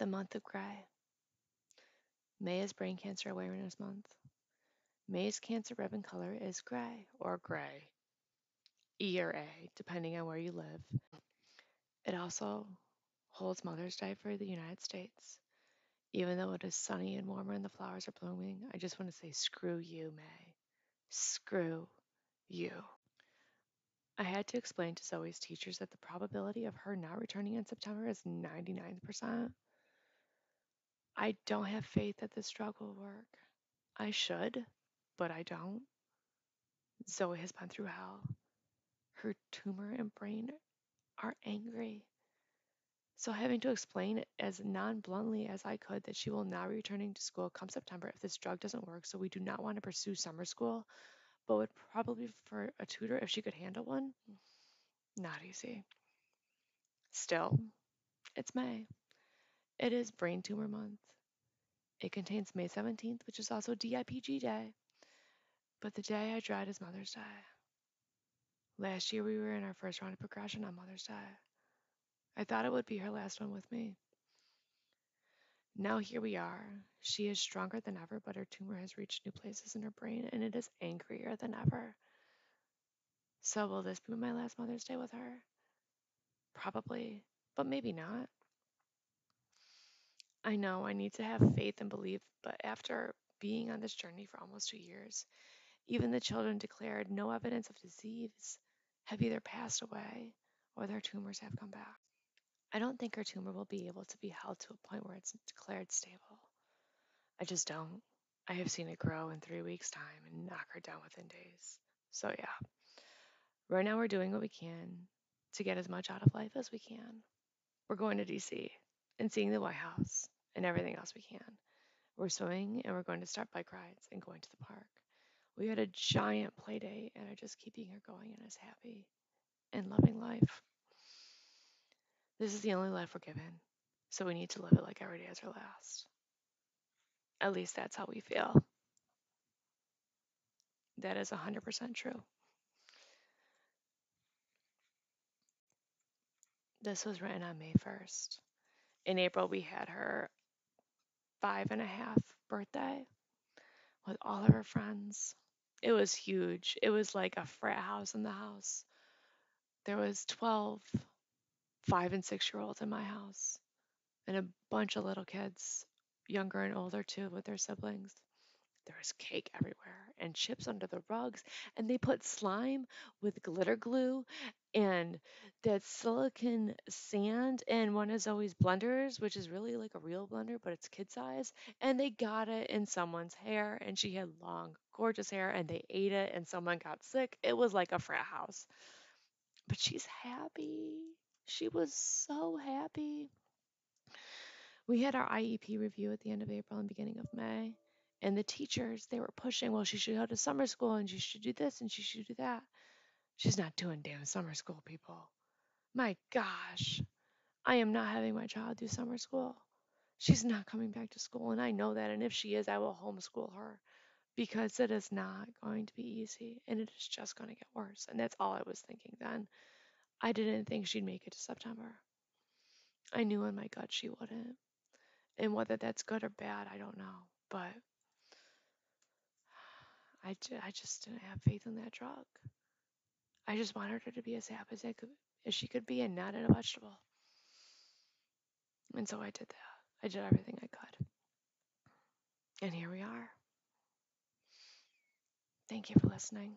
the month of gray. May is Brain Cancer Awareness Month. May's cancer ribbon color is gray or gray, E or A, depending on where you live. It also holds Mother's Day for the United States. Even though it is sunny and warmer and the flowers are blooming, I just want to say screw you, May. Screw you. I had to explain to Zoe's teachers that the probability of her not returning in September is 99%. I don't have faith that this drug will work. I should, but I don't. Zoe has been through hell. Her tumor and brain are angry. So, having to explain as non bluntly as I could that she will not be returning to school come September if this drug doesn't work, so we do not want to pursue summer school, but would probably prefer a tutor if she could handle one. Not easy. Still, it's May. It is Brain Tumor Month. It contains May 17th, which is also DIPG Day, but the day I dread is Mother's Day. Last year we were in our first round of progression on Mother's Day. I thought it would be her last one with me. Now here we are. She is stronger than ever, but her tumor has reached new places in her brain and it is angrier than ever. So, will this be my last Mother's Day with her? Probably, but maybe not. I know I need to have faith and belief, but after being on this journey for almost two years, even the children declared no evidence of disease have either passed away or their tumors have come back. I don't think her tumor will be able to be held to a point where it's declared stable. I just don't. I have seen it grow in three weeks' time and knock her down within days. So, yeah. Right now, we're doing what we can to get as much out of life as we can. We're going to DC and seeing the White House and everything else we can. We're swimming and we're going to start bike rides and going to the park. We had a giant play date and are just keeping her going and is happy and loving life. This is the only life we're given, so we need to live it like every day is our last. At least that's how we feel. That is 100% true. This was written on May 1st. In April, we had her five and a half birthday with all of her friends. It was huge. It was like a frat house in the house. There was 12 five and six year olds in my house and a bunch of little kids, younger and older too, with their siblings. There was cake everywhere and chips under the rugs, and they put slime with glitter glue and that silicon sand in one of Zoe's blenders, which is really like a real blender, but it's kid size. And they got it in someone's hair, and she had long, gorgeous hair, and they ate it, and someone got sick. It was like a frat house. But she's happy. She was so happy. We had our IEP review at the end of April and beginning of May. And the teachers, they were pushing, well, she should go to summer school and she should do this and she should do that. She's not doing damn summer school, people. My gosh, I am not having my child do summer school. She's not coming back to school, and I know that. And if she is, I will homeschool her because it is not going to be easy and it is just going to get worse. And that's all I was thinking then. I didn't think she'd make it to September. I knew in my gut she wouldn't. And whether that's good or bad, I don't know. But I, I just didn't have faith in that drug. I just wanted her to be as happy as, I could, as she could be and not in a vegetable. And so I did that. I did everything I could. And here we are. Thank you for listening.